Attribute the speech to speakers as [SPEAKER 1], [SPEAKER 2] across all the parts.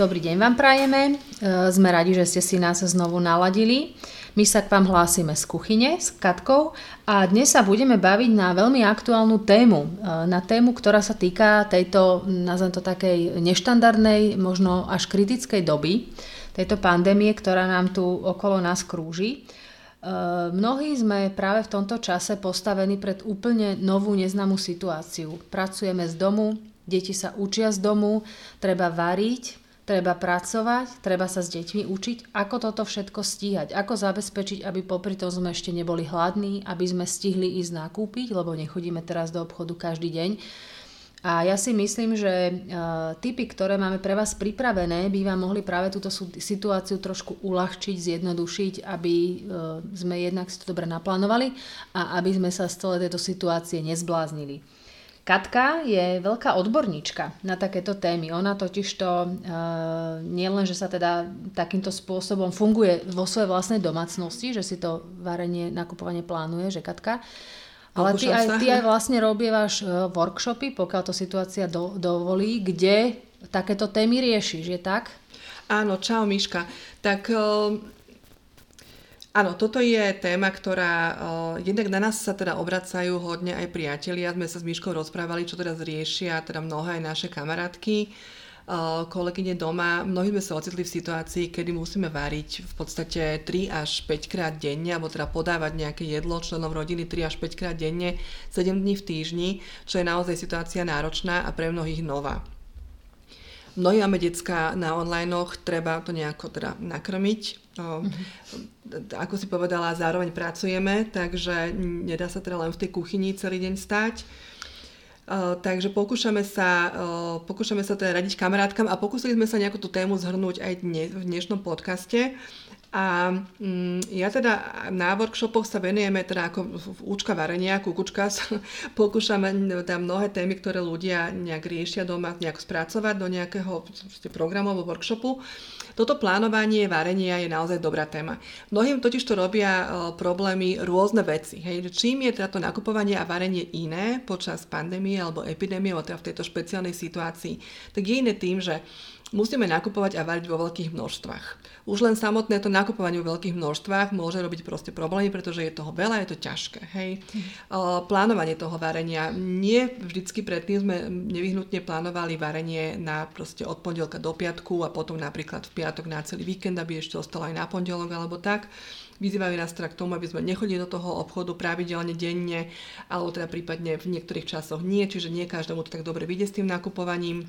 [SPEAKER 1] Dobrý deň vám prajeme. E, sme radi, že ste si nás znovu naladili. My sa k vám hlásime z kuchyne s Katkou a dnes sa budeme baviť na veľmi aktuálnu tému. E, na tému, ktorá sa týka tejto, nazvem to takej neštandardnej, možno až kritickej doby, tejto pandémie, ktorá nám tu okolo nás krúži. E, mnohí sme práve v tomto čase postavení pred úplne novú neznámú situáciu. Pracujeme z domu, deti sa učia z domu, treba variť, Treba pracovať, treba sa s deťmi učiť, ako toto všetko stíhať, ako zabezpečiť, aby popri tom sme ešte neboli hladní, aby sme stihli ísť nakúpiť, lebo nechodíme teraz do obchodu každý deň. A ja si myslím, že uh, typy, ktoré máme pre vás pripravené, by vám mohli práve túto situáciu trošku uľahčiť, zjednodušiť, aby uh, sme jednak si to dobre naplánovali a aby sme sa z celej tejto situácie nezbláznili. Katka je veľká odborníčka na takéto témy. Ona totižto uh, nielen, že sa teda takýmto spôsobom funguje vo svojej vlastnej domácnosti, že si to varenie, nakupovanie plánuje, že Katka, ale ty aj, ty aj vlastne robievaš uh, workshopy, pokiaľ to situácia do, dovolí, kde takéto témy riešiš, je tak?
[SPEAKER 2] Áno, čau Miška. Tak uh, Áno, toto je téma, ktorá uh, jednak na nás sa teda obracajú hodne aj priatelia. Sme sa s Myškou rozprávali, čo teraz riešia teda mnohé aj naše kamarátky, uh, kolegyne doma. Mnohí sme sa ocitli v situácii, kedy musíme variť v podstate 3 až 5 krát denne, alebo teda podávať nejaké jedlo členom rodiny 3 až 5 krát denne, 7 dní v týždni, čo je naozaj situácia náročná a pre mnohých nová. Mnohí máme decka na online, treba to nejako teda nakrmiť. Mm-hmm. Ako si povedala, zároveň pracujeme, takže nedá sa teda len v tej kuchyni celý deň stať. Uh, takže pokúšame sa, uh, pokúšame sa teda radiť kamarátkam a pokúsili sme sa nejakú tú tému zhrnúť aj dnes, v dnešnom podcaste. A mm, ja teda na workshopoch sa venujeme teda ako účka varenia, kukučka, pokúšame tam mnohé témy, ktoré ľudia nejak riešia doma, nejak spracovať do nejakého programu alebo workshopu. Toto plánovanie varenia je naozaj dobrá téma. Mnohým totiž to robia problémy rôzne veci. Hej. Čím je teda to nakupovanie a varenie iné počas pandémie alebo epidémie, alebo teda v tejto špeciálnej situácii, tak je iné tým, že musíme nakupovať a variť vo veľkých množstvách. Už len samotné to nakupovanie vo veľkých množstvách môže robiť proste problémy, pretože je toho veľa, je to ťažké. Hej. Mm. Plánovanie toho varenia. Nie vždycky predtým sme nevyhnutne plánovali varenie na proste od pondelka do piatku a potom napríklad v piatok na celý víkend, aby ešte ostalo aj na pondelok alebo tak. Vyzývajú nás teda k tomu, aby sme nechodili do toho obchodu pravidelne, denne, alebo teda prípadne v niektorých časoch nie, čiže nie každému to tak dobre vyjde s tým nakupovaním.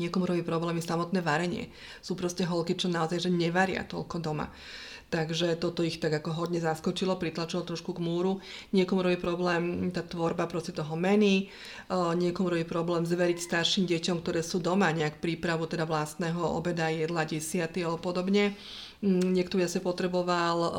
[SPEAKER 2] Niekomu robí problémy samotné varenie. Sú proste holky, čo naozaj že nevaria toľko doma. Takže toto ich tak ako hodne zaskočilo, pritlačilo trošku k múru. Niekomu robí problém tá tvorba proste toho menu, niekomu robí problém zveriť starším deťom, ktoré sú doma, nejak prípravu teda vlastného obeda, jedla, desiaty alebo podobne. Mm, niekto by asi potreboval uh,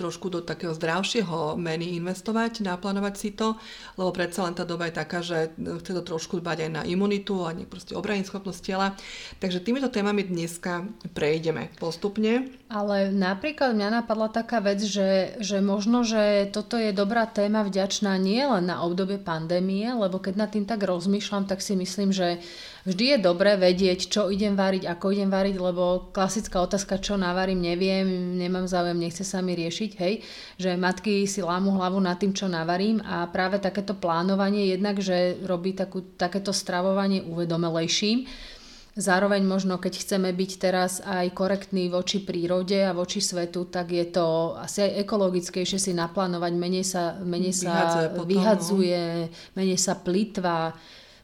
[SPEAKER 2] trošku do takého zdravšieho menu investovať, naplánovať si to, lebo predsa len tá doba je taká, že chce to trošku dbať aj na imunitu a proste obraniť schopnosť tela. Takže týmito témami dneska prejdeme postupne.
[SPEAKER 1] Ale napríklad mňa napadla taká vec, že, že možno, že toto je dobrá téma vďačná nie len na obdobie pandémie, lebo keď nad tým tak rozmýšľam, tak si myslím, že vždy je dobré vedieť, čo idem variť, ako idem variť, lebo klasická otázka, čo navarím, neviem, nemám záujem, nechce sa mi riešiť, hej, že matky si lámu hlavu nad tým, čo navarím a práve takéto plánovanie jednak, že robí takú, takéto stravovanie uvedomelejším, Zároveň možno, keď chceme byť teraz aj korektní voči prírode a voči svetu, tak je to asi aj ekologickejšie si naplánovať, menej sa, menej sa vyhadzuje, vyhadzuje menej sa plitva,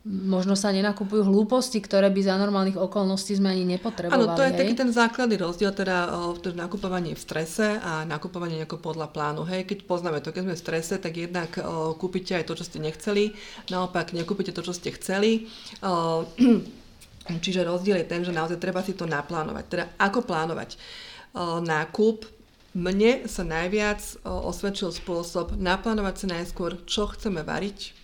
[SPEAKER 1] možno sa nenakupujú hlúposti, ktoré by za normálnych okolností sme ani nepotrebovali.
[SPEAKER 2] Áno, to je
[SPEAKER 1] hej?
[SPEAKER 2] taký ten základný rozdiel, teda to nakupovanie v strese a nakupovanie ako podľa plánu. Hej, keď poznáme to, keď sme v strese, tak jednak o, kúpite aj to, čo ste nechceli, naopak nekúpite to, čo ste chceli. O, čiže rozdiel je ten, že naozaj treba si to naplánovať. Teda ako plánovať o, nákup, mne sa najviac osvedčil spôsob naplánovať si najskôr, čo chceme variť,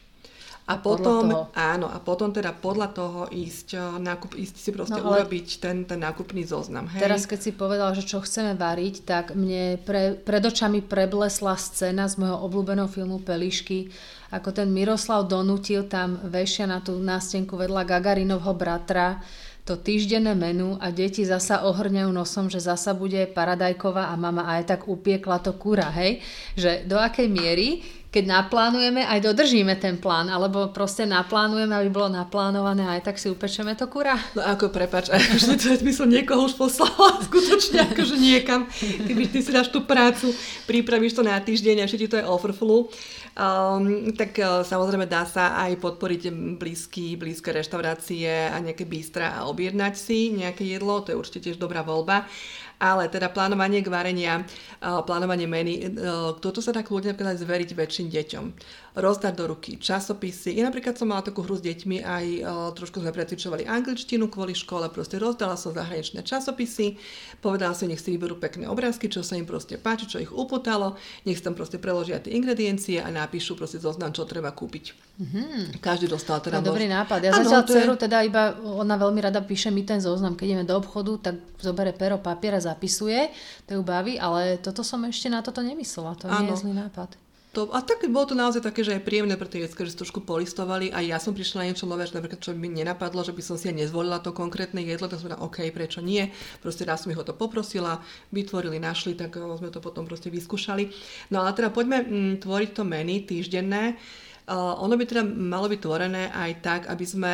[SPEAKER 2] a potom, áno, a potom teda podľa toho ísť, eh, nákup, ísť si proste no, urobiť ten, ten nákupný zoznam. Hej?
[SPEAKER 1] Teraz keď si povedal, že čo chceme variť, tak mne pre, pred očami preblesla scéna z môjho obľúbeného filmu Pelišky, ako ten Miroslav donútil tam vešia na tú nástenku vedľa Gagarinovho bratra to týždenné menu a deti zasa ohrňajú nosom, že zasa bude paradajková a mama aj tak upiekla to kura, hej? Že do akej miery keď naplánujeme, aj dodržíme ten plán, alebo proste naplánujeme, aby bolo naplánované, aj tak si upečeme to kura.
[SPEAKER 2] No ako prepač, akože to by som niekoho už poslala skutočne akože niekam, keby ty si dáš tú prácu, pripravíš to na týždeň a všetci to je overflow. Um, tak uh, samozrejme dá sa aj podporiť blízky, blízke reštaurácie a nejaké bystra a objednať si nejaké jedlo, to je určite tiež dobrá voľba. Ale teda plánovanie k varenia, plánovanie meny, toto sa dá kľudne napríklad zveriť väčším deťom rozdať do ruky časopisy. Ja napríklad som mala takú hru s deťmi, aj uh, trošku sme precvičovali angličtinu kvôli škole, proste rozdala som zahraničné časopisy, povedala som, nech si vyberú pekné obrázky, čo sa im proste páči, čo ich uputalo, nech tam proste preložia tie ingrediencie a napíšu proste zoznam, čo treba kúpiť. Mm-hmm. Každý dostal teda...
[SPEAKER 1] To dobrý nápad. Ja ano, zatiaľ dceru je... teda iba, ona veľmi rada píše mi ten zoznam, keď ideme do obchodu, tak zobere pero, papier a zapisuje, to ju baví, ale toto som ešte na toto nemyslela, to ano. nie je zlý nápad
[SPEAKER 2] to, a tak bolo to naozaj také, že aj príjemné pre tie decka, že si trošku polistovali a ja som prišla na niečo nové, že napríklad čo mi nenapadlo, že by som si ja nezvolila to konkrétne jedlo, tak som povedala, OK, prečo nie. Proste raz som ich o to poprosila, vytvorili, našli, tak eh, sme to potom proste vyskúšali. No ale teda poďme mm, tvoriť to meny týždenné. Uh, ono by teda malo byť tvorené aj tak, aby sme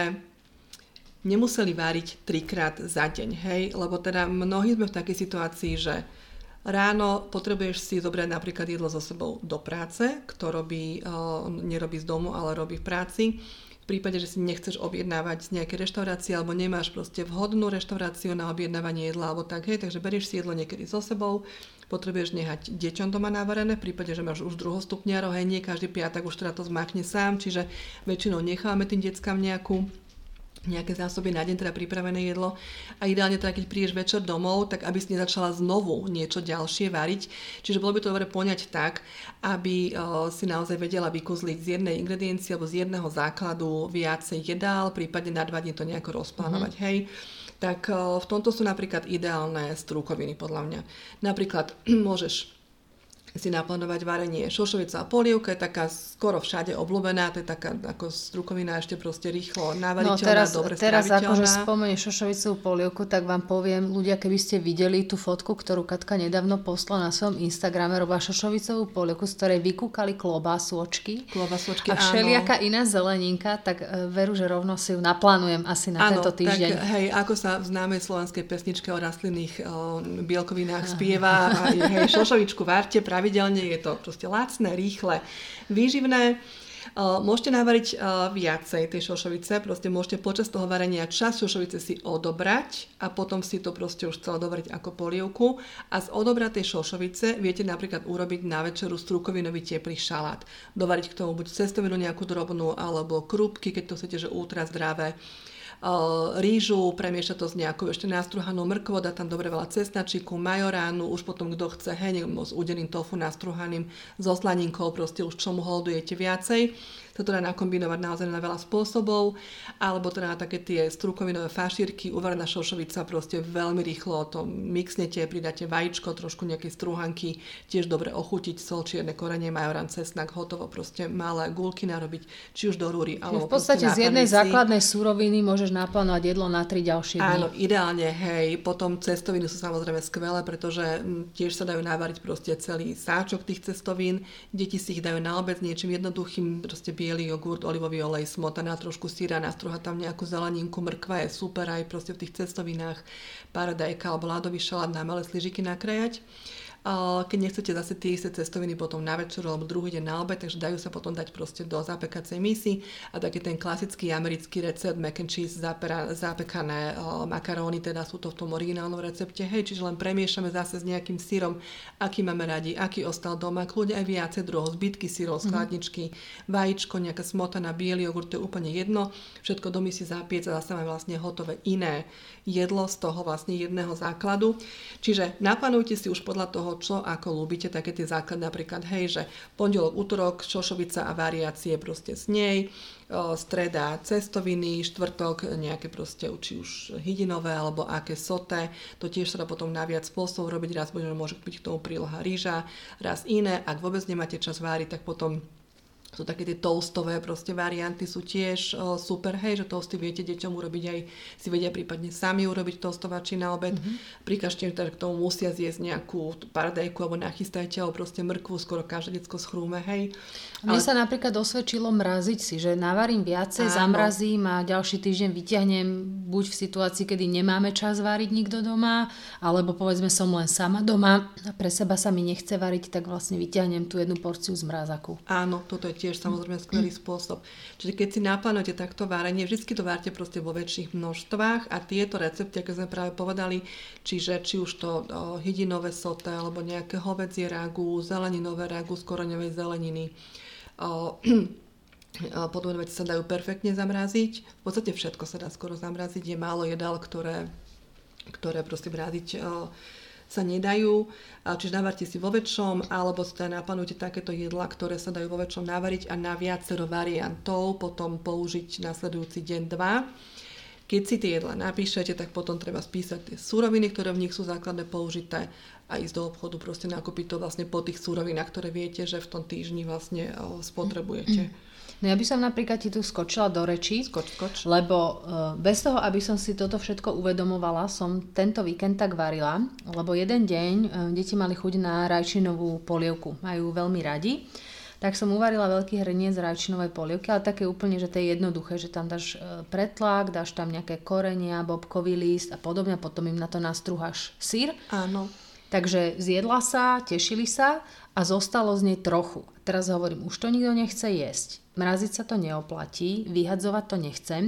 [SPEAKER 2] nemuseli váriť trikrát za deň, hej? Lebo teda mnohí sme v takej situácii, že Ráno potrebuješ si zobrať napríklad jedlo so sebou do práce, kto robí, nerobí z domu, ale robí v práci. V prípade, že si nechceš objednávať z nejaké reštaurácie alebo nemáš proste vhodnú reštauráciu na objednávanie jedla alebo tak, hej, takže berieš si jedlo niekedy so sebou, potrebuješ nehať deťom doma navarené, v prípade, že máš už druhostupňarov, hej, nie každý piatak už teda to zmachne sám, čiže väčšinou nechávame tým deckám nejakú nejaké zásoby na deň, teda pripravené jedlo. A ideálne teda, keď prídeš večer domov, tak aby si nezačala znovu niečo ďalšie variť. Čiže bolo by to dobre poňať tak, aby uh, si naozaj vedela vykuzliť z jednej ingrediencie alebo z jedného základu viacej jedál, prípadne na dva dní to nejako rozplánovať. Mm-hmm. Hej tak v tomto sú napríklad ideálne strúkoviny podľa mňa. Napríklad môžeš si naplánovať varenie. Šošovica a polievka je taká skoro všade obľúbená, to je taká ako strukovina ešte proste rýchlo navariteľná, no, teraz, dobre
[SPEAKER 1] Teraz akože spomenieš šošovicovú polievku, tak vám poviem, ľudia, keby ste videli tú fotku, ktorú Katka nedávno poslala na svojom Instagrame, robila šošovicovú polievku, z ktorej vykúkali klobásôčky
[SPEAKER 2] klobásôčky
[SPEAKER 1] a všelijaká iná zeleninka, tak e, veru, že rovno si ju naplánujem asi na áno, tento týždeň.
[SPEAKER 2] Tak, hej, ako sa v známej slovenskej pesničke o rastlinných o, bielkovinách spieva, a, hej, šošovičku varte, práve pravidelne, je to proste lacné, rýchle, výživné. Môžete navariť viacej tej šošovice, proste môžete počas toho varenia čas šošovice si odobrať a potom si to proste už celé dovariť ako polievku a z odobratej šošovice viete napríklad urobiť na večeru strukovinový teplý šalát. Dovariť k tomu buď cestovinu nejakú drobnú alebo krúpky, keď to chcete, že ultra zdravé rýžu, premieša to s nejakou ešte nástruhanou mrkvou, dá tam dobre veľa cesnačiku, majoránu, už potom kto chce, hej, s udeným tofu nástruhaným, so slaninkou, proste už čomu holdujete viacej. To dá nakombinovať naozaj na veľa spôsobov, alebo teda na také tie strukovinové fašírky, uvarená šošovica, proste veľmi rýchlo to mixnete, pridáte vajíčko, trošku nejaké strúhanky, tiež dobre ochutiť, sol, čierne korenie, majorán, cesnak, hotovo, proste malé gulky narobiť, či už do rúry, alebo
[SPEAKER 1] V podstate z jednej základnej súroviny môžeš naplánovať jedlo na tri ďalšie dní.
[SPEAKER 2] Áno, ideálne, hej. Potom cestoviny sú samozrejme skvelé, pretože tiež sa dajú navariť proste celý sáčok tých cestovín. Deti si ich dajú na obed niečím jednoduchým, proste biely jogurt, olivový olej, smotana, trošku syra, nastruha tam nejakú zeleninku, mrkva je super aj proste v tých cestovinách, paradajka alebo ľadový šalát na malé sližiky nakrajať keď nechcete zase tie isté cestoviny potom na večer alebo druhý deň na obed, takže dajú sa potom dať proste do zapekacej misy a taký ten klasický americký recept mac and cheese zapera, zapekané makaróny, teda sú to v tom originálnom recepte, hej, čiže len premiešame zase s nejakým sírom, aký máme radi, aký ostal doma, kľudne aj viacej druhov, zbytky sírov, mhm. skladničky, mm-hmm. vajíčko, nejaká smotana, biely jogurt, to je úplne jedno, všetko do misy zapiec a zase máme vlastne hotové iné jedlo z toho vlastne jedného základu. Čiže naplánujte si už podľa toho, čo ako ľúbite, také tie základy napríklad, hej, že pondelok, útorok, šošovica a variácie proste z nej, streda cestoviny, štvrtok nejaké proste či už hydinové alebo aké soté. To tiež sa dá potom na viac spôsobov robiť. Raz môže byť k tomu príloha rýža, raz iné. Ak vôbec nemáte čas váriť, tak potom sú také tie toastové proste varianty, sú tiež o, super, hej, že toasty viete deťom urobiť aj, si vedia prípadne sami urobiť toastovači na obed. Mm-hmm. Prikažte, teda k tomu musia zjesť nejakú paradajku alebo nachystajte, alebo proste mrkvu, skoro každé detsko schrúme, hej.
[SPEAKER 1] Mne Ale... sa napríklad osvedčilo mraziť si, že navarím viacej, Áno. zamrazím a ďalší týždeň vyťahnem buď v situácii, kedy nemáme čas variť nikto doma, alebo povedzme som len sama doma a pre seba sa mi nechce variť, tak vlastne vyťahnem tú jednu porciu z mrazaku.
[SPEAKER 2] Áno, toto je tiež samozrejme skvelý spôsob. Čiže keď si naplánujete takto várenie, vždy to várte proste vo väčších množstvách a tieto recepty, ako sme práve povedali, čiže či už to o, hydinové soté alebo nejaké hovedzie ragu, zeleninové ragu z koreňovej zeleniny, o, Podobné veci sa dajú perfektne zamraziť. V podstate všetko sa dá skoro zamraziť. Je málo jedál, ktoré, ktoré proste mraziť sa nedajú, čiže navarte si vo väčšom, alebo teda naplánujte takéto jedla, ktoré sa dajú vo väčšom navariť a na viacero variantov potom použiť nasledujúci deň, dva. Keď si tie jedla napíšete, tak potom treba spísať tie súroviny, ktoré v nich sú základné použité a ísť do obchodu proste nakúpiť to vlastne po tých súrovinách, ktoré viete, že v tom týždni vlastne spotrebujete.
[SPEAKER 1] No ja by som napríklad ti tu skočila do rečí,
[SPEAKER 2] skoč, skoč.
[SPEAKER 1] lebo uh, bez toho, aby som si toto všetko uvedomovala, som tento víkend tak varila, lebo jeden deň uh, deti mali chuť na rajčinovú polievku, majú veľmi radi. Tak som uvarila veľký hrniec rajčinovej polievky, ale také úplne, že to je jednoduché, že tam dáš e, pretlak, dáš tam nejaké korenia, bobkový list a podobne, potom im na to nastruháš sír.
[SPEAKER 2] Áno.
[SPEAKER 1] Takže zjedla sa, tešili sa a zostalo z nej trochu. Teraz hovorím, už to nikto nechce jesť mraziť sa to neoplatí, vyhadzovať to nechcem.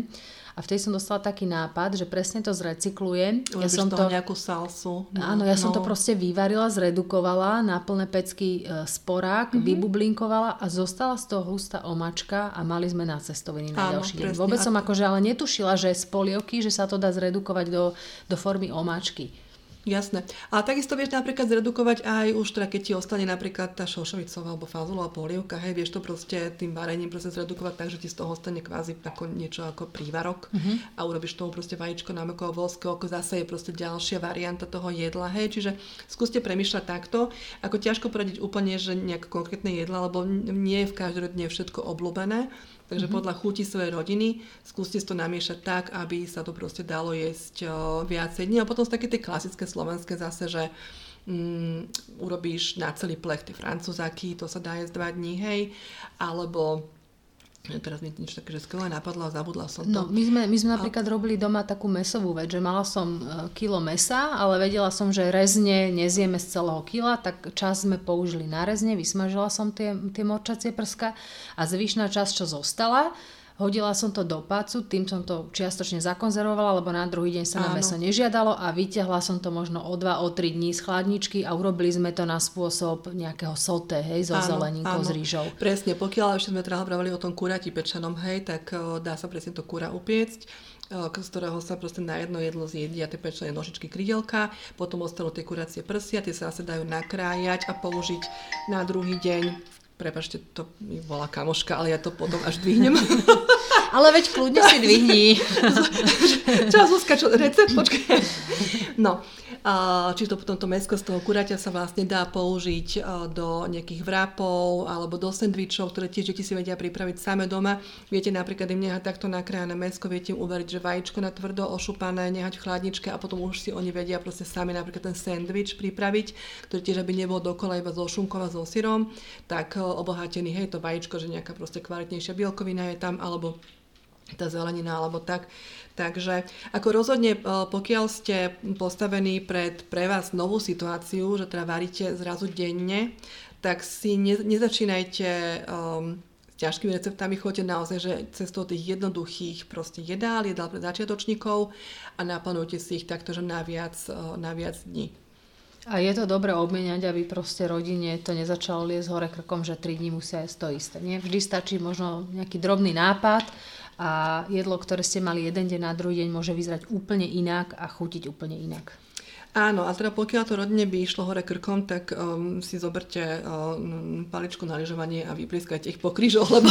[SPEAKER 1] A vtedy som dostala taký nápad, že presne to zrecyklujem.
[SPEAKER 2] ja som to nejakú salsu.
[SPEAKER 1] No, áno, ja no. som to proste vyvarila, zredukovala na plné pecky e, sporák, mm-hmm. vybublinkovala a zostala z toho hustá omačka a mali sme na cestoviny na áno, ďalší deň. Vôbec som akože ale netušila, že z polievky, že sa to dá zredukovať do, do formy omáčky.
[SPEAKER 2] Jasné. A takisto vieš napríklad zredukovať aj už teda, keď ti ostane napríklad tá šošovicová alebo fazulová polievka, hej, vieš to proste tým varením proste zredukovať tak, že ti z toho ostane kvázi ako niečo ako prívarok mm-hmm. a urobíš tomu proste vajíčko, námekové volské oko, zase je proste ďalšia varianta toho jedla, hej, čiže skúste premyšľať takto, ako ťažko poradiť úplne, že nejaké konkrétne jedla, lebo nie je v každodenne všetko obľúbené, Takže mm-hmm. podľa chuti svojej rodiny skúste to namiešať tak, aby sa to proste dalo jesť viacej dní. A potom sú také tie klasické slovenské zase, že um, urobíš na celý plech tie francúzaky, to sa dá jesť dva dní, hej, alebo Teraz mi niečo také, že skvelé napadlo a zabudla som to.
[SPEAKER 1] No, my sme, my sme napríklad a... robili doma takú mesovú vec, že mala som e, kilo mesa, ale vedela som, že rezne nezieme z celého kila, tak čas sme použili na rezne, vysmažila som tie, tie morčacie prska a zvyšná časť, čo zostala, Hodila som to do pácu, tým som to čiastočne zakonzervovala, lebo na druhý deň sa Áno. na meso nežiadalo a vyťahla som to možno o 2, o 3 dní z chladničky a urobili sme to na spôsob nejakého soté, hej, so zeleninkou, s rýžou.
[SPEAKER 2] Presne, pokiaľ ešte sme teda hovorili o tom kurati pečenom, hej, tak uh, dá sa presne to kura upiecť z ktorého sa proste na jedno jedlo zjedia tie pečené nožičky krydelka, potom ostanú tie kuracie prsia, tie sa zase dajú nakrájať a použiť na druhý deň Prepačte, to mi volá kamoška, ale ja to potom až dvihnem.
[SPEAKER 1] ale veď kľudne si dvihni.
[SPEAKER 2] Čas, Zuzka, čo, recept, počkaj. No, Čiže to potom to mesko z toho kuraťa sa vlastne dá použiť do nejakých vrapov alebo do sendvičov, ktoré tiež deti si vedia pripraviť same doma. Viete napríklad im nehať takto nakrájané mesko, viete im uveriť, že vajíčko na tvrdo ošupané, nehať v chladničke a potom už si oni vedia proste sami napríklad ten sendvič pripraviť, ktorý tiež aby nebol dokola iba zo šunkom a so syrom, tak obohatený, hej, to vajíčko, že nejaká proste kvalitnejšia bielkovina je tam, alebo tá zelenina alebo tak. Takže ako rozhodne, e, pokiaľ ste postavení pred pre vás novú situáciu, že teda varíte zrazu denne, tak si ne, nezačínajte um, s ťažkými receptami, choďte naozaj, že cestou tých jednoduchých proste jedál, jedál pre začiatočníkov a naplnujte si ich takto, že uh, na viac dní.
[SPEAKER 1] A je to dobre obmieniať, aby proste rodine to nezačalo liesť hore krkom, že 3 dní musia jesť to isté. Nie? Vždy stačí možno nejaký drobný nápad, a jedlo, ktoré ste mali jeden deň na druhý deň, môže vyzerať úplne inak a chutiť úplne inak.
[SPEAKER 2] Áno, a teda pokiaľ to rodine by išlo hore krkom, tak um, si zoberte um, paličku na lyžovanie a vypliskajte ich po krížoch, lebo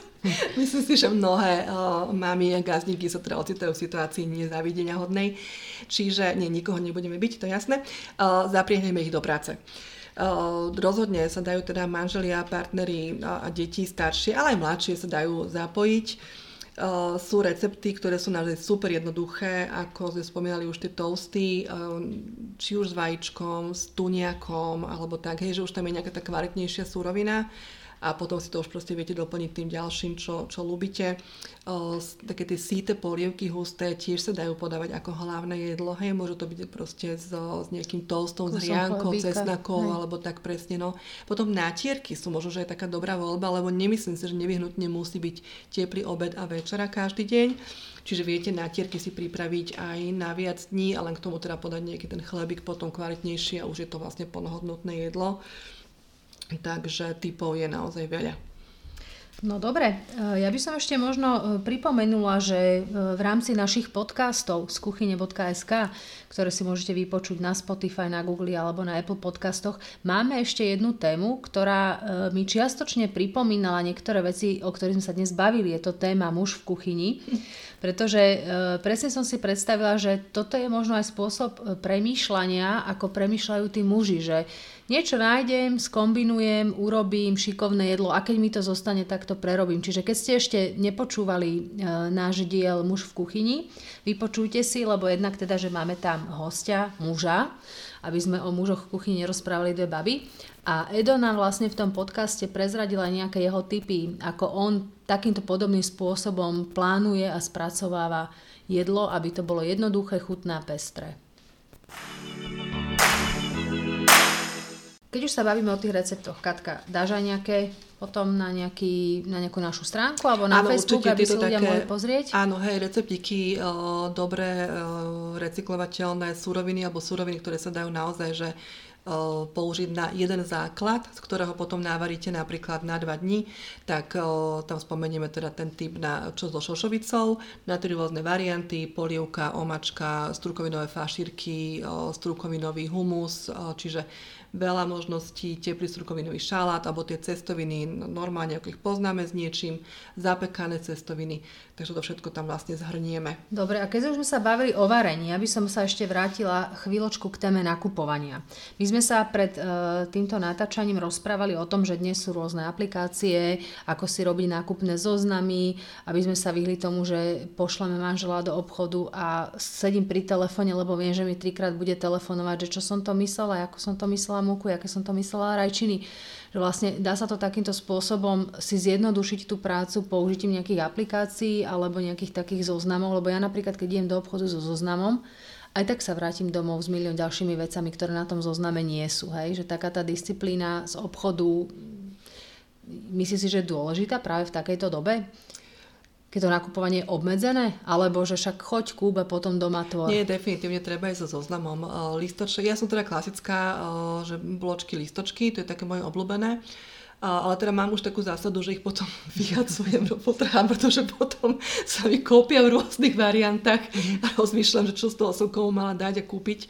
[SPEAKER 2] myslím si, že mnohé uh, mami a gazdníky sa teda ocitajú v situácii nezávidenia hodnej. Čiže nie, nikoho nebudeme byť, to je jasné. Uh, zapriehneme ich do práce. rozhodne sa dajú teda manželia, partneri a deti staršie, ale aj mladšie sa dajú zapojiť. Sú recepty, ktoré sú naozaj super jednoduché, ako sme spomínali už tie toasty, či už s vajíčkom, s tuniakom, alebo tak, hej, že už tam je nejaká tá kvalitnejšia súrovina a potom si to už proste viete doplniť tým ďalším, čo, čo ľúbite. O, také tie síte polievky husté tiež sa dajú podávať ako hlavné jedlo, hej, môžu to byť proste s, s nejakým toastom, s hriankou, cesnakou, alebo tak presne, no. Potom nátierky sú možno, že je taká dobrá voľba, lebo nemyslím si, že nevyhnutne musí byť teplý obed a večera každý deň. Čiže viete nátierky si pripraviť aj na viac dní a len k tomu teda podať nejaký ten chlebík potom kvalitnejší a už je to vlastne plnohodnotné jedlo. Takže typov je naozaj veľa.
[SPEAKER 1] No dobre, e, ja by som ešte možno e, pripomenula, že e, v rámci našich podcastov z kuchyne.sk, ktoré si môžete vypočuť na Spotify, na Google alebo na Apple podcastoch, máme ešte jednu tému, ktorá mi čiastočne pripomínala niektoré veci, o ktorých sme sa dnes bavili. Je to téma muž v kuchyni, pretože presne som si predstavila, že toto je možno aj spôsob premýšľania, ako premýšľajú tí muži, že niečo nájdem, skombinujem, urobím šikovné jedlo a keď mi to zostane, tak to prerobím. Čiže keď ste ešte nepočúvali e, náš diel Muž v kuchyni, vypočujte si, lebo jednak teda, že máme tam hostia, muža, aby sme o mužoch v kuchyni nerozprávali dve baby. A Edo nám vlastne v tom podcaste prezradila nejaké jeho typy, ako on takýmto podobným spôsobom plánuje a spracováva jedlo, aby to bolo jednoduché, chutné a pestré. Keď už sa bavíme o tých receptoch, Katka, dáš aj nejaké potom na, nejaký, na nejakú našu stránku alebo na áno, Facebook, aby si ľudia také, mohli pozrieť?
[SPEAKER 2] Áno, hej, receptíky, o, dobré, o, recyklovateľné súroviny alebo súroviny, ktoré sa dajú naozaj, že o, použiť na jeden základ, z ktorého potom navaríte napríklad na dva dní, tak o, tam spomenieme teda ten typ na čo so šošovicou, na tri rôzne varianty, polievka, omačka, strukovinové fašírky, o, strukovinový humus, o, čiže veľa možností, teplý strukovinový šalát alebo tie cestoviny, normálne ako ich poznáme s niečím, zapekané cestoviny, takže to všetko tam vlastne zhrnieme.
[SPEAKER 1] Dobre, a keď sme sa bavili o varení, ja by som sa ešte vrátila chvíľočku k téme nakupovania. My sme sa pred e, týmto natáčaním rozprávali o tom, že dnes sú rôzne aplikácie, ako si robiť nákupné zoznamy, aby sme sa vyhli tomu, že pošleme manžela do obchodu a sedím pri telefóne, lebo viem, že mi trikrát bude telefonovať, že čo som to myslela, ako som to myslela múku, aké som to myslela, rajčiny. Že vlastne dá sa to takýmto spôsobom si zjednodušiť tú prácu použitím nejakých aplikácií alebo nejakých takých zoznamov, lebo ja napríklad, keď idem do obchodu so zoznamom, aj tak sa vrátim domov s milión ďalšími vecami, ktoré na tom zozname nie sú. Hej? Že taká tá disciplína z obchodu, myslíš si, že je dôležitá práve v takejto dobe? Keď to nakupovanie je obmedzené? Alebo že však choď kúbe potom doma tvor?
[SPEAKER 2] Nie, definitívne treba ísť so zoznamom listoček. Ja som teda klasická, že bločky, listočky, to je také moje obľúbené. Ale teda mám už takú zásadu, že ich potom vyhacujem do potrhám, pretože potom sa mi kópia v rôznych variantách a rozmýšľam, že čo z toho som komu mala dať a kúpiť.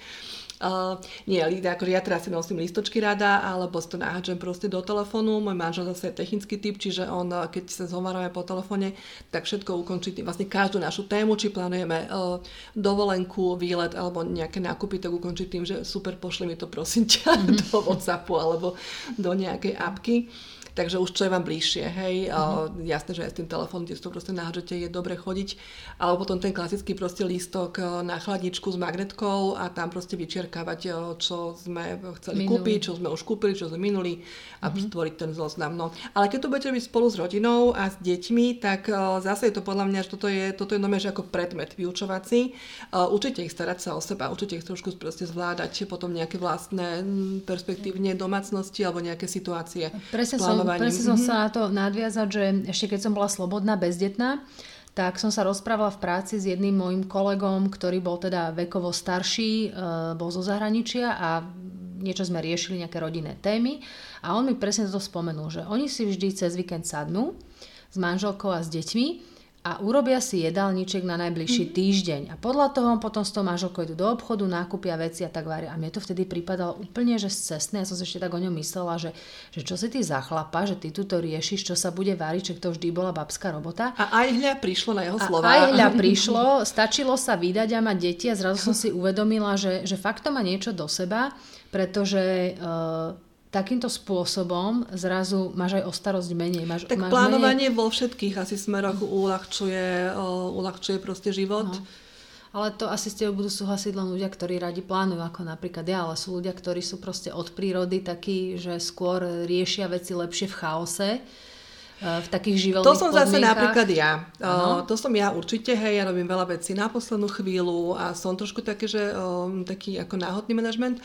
[SPEAKER 2] Uh, nie, akože ja teraz si nosím listočky rada, alebo si to nahádžem proste do telefónu. Môj manžel zase je technický typ, čiže on, keď sa zhovárame po telefóne, tak všetko ukončí tým, vlastne každú našu tému, či plánujeme uh, dovolenku, výlet alebo nejaké nákupy, tak ukončí tým, že super, pošli mi to prosím ťa mm-hmm. do Whatsappu alebo do nejakej apky takže už čo je vám bližšie, hej, mm-hmm. jasné, že aj s tým telefónom, kde to proste nahádžete, je dobre chodiť, alebo potom ten klasický proste lístok e, na chladničku s magnetkou a tam proste vyčierkávať, e, čo sme chceli minuli. kúpiť, čo sme už kúpili, čo sme minuli a mm-hmm. tvoriť ten zoznam. No. Ale keď to budete robiť spolu s rodinou a s deťmi, tak e, zase je to podľa mňa, že toto je, toto je nové, že ako predmet vyučovací. Učite ich starať sa o seba, učite ich trošku proste zvládať potom nejaké vlastné perspektívne domácnosti alebo nejaké situácie.
[SPEAKER 1] Presne som, presne som mm-hmm. sa na to nadviazať, že ešte keď som bola slobodná, bezdetná, tak som sa rozprávala v práci s jedným môjim kolegom, ktorý bol teda vekovo starší, e, bol zo zahraničia a niečo sme riešili, nejaké rodinné témy a on mi presne to spomenul, že oni si vždy cez víkend sadnú s manželkou a s deťmi a urobia si jedálniček na najbližší mm-hmm. týždeň. A podľa toho potom s tou manželkou idú do obchodu, nákupia veci a tak varia. A mne to vtedy pripadalo úplne, že cestné. Ja som si ešte tak o ňom myslela, že, že čo si ty za chlapa, že ty tu to riešiš, čo sa bude váriť, že to vždy bola babská robota.
[SPEAKER 2] A aj hľa prišlo na jeho slova.
[SPEAKER 1] A aj hľa prišlo, stačilo sa vydať a mať deti a zrazu som si uvedomila, že, že fakt to má niečo do seba, pretože uh, takýmto spôsobom zrazu máš aj o starosť menej. Máš,
[SPEAKER 2] tak
[SPEAKER 1] máš
[SPEAKER 2] plánovanie menej... vo všetkých asi smeroch uľahčuje, uľahčuje proste život. No.
[SPEAKER 1] Ale to asi s tebou budú súhlasiť len ľudia, ktorí radi plánujú, ako napríklad ja, ale sú ľudia, ktorí sú proste od prírody takí, že skôr riešia veci lepšie v chaose E, v takých živelných
[SPEAKER 2] To som zase napríklad ja. Uh, to som ja určite, hej, ja robím veľa vecí na poslednú chvíľu a som trošku taký, že um, taký ako náhodný manažment.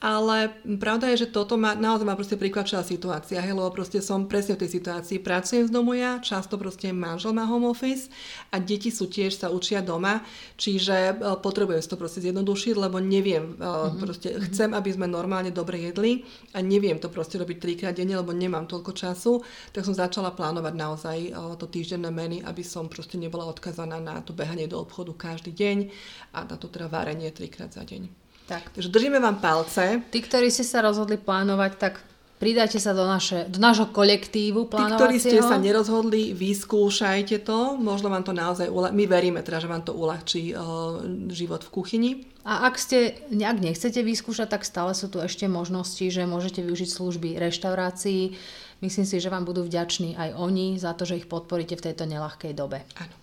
[SPEAKER 2] Ale pravda je, že toto ma, naozaj ma proste prikvačila situácia, hej, lebo proste som presne v tej situácii. Pracujem z domu ja, často proste manžel má home office a deti sú tiež sa učia doma, čiže uh, potrebujem to proste zjednodušiť, lebo neviem, mm-hmm. proste mm-hmm. chcem, aby sme normálne dobre jedli a neviem to proste robiť trikrát denne, lebo nemám toľko času, tak som začala plánovať naozaj uh, to týždenné meny, aby som proste nebola odkazaná na to behanie do obchodu každý deň a na to teda varenie trikrát za deň.
[SPEAKER 1] Tak.
[SPEAKER 2] Takže držíme vám palce.
[SPEAKER 1] Tí, ktorí ste sa rozhodli plánovať, tak pridajte sa do, naše, do nášho kolektívu
[SPEAKER 2] plánovacieho. Tí, ktorí ste sa nerozhodli, vyskúšajte to. Možno vám to naozaj, uľa- my veríme teda, že vám to uľahčí uh, život v kuchyni.
[SPEAKER 1] A ak ste, ak nechcete vyskúšať, tak stále sú tu ešte možnosti, že môžete využiť služby reštaurácií. Myslím si, že vám budú vďační aj oni za to, že ich podporíte v tejto nelahkej dobe.
[SPEAKER 2] Áno.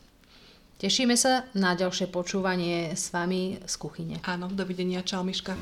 [SPEAKER 1] Tešíme sa na ďalšie počúvanie s vami z kuchyne.
[SPEAKER 2] Áno, dovidenia, čau Miška.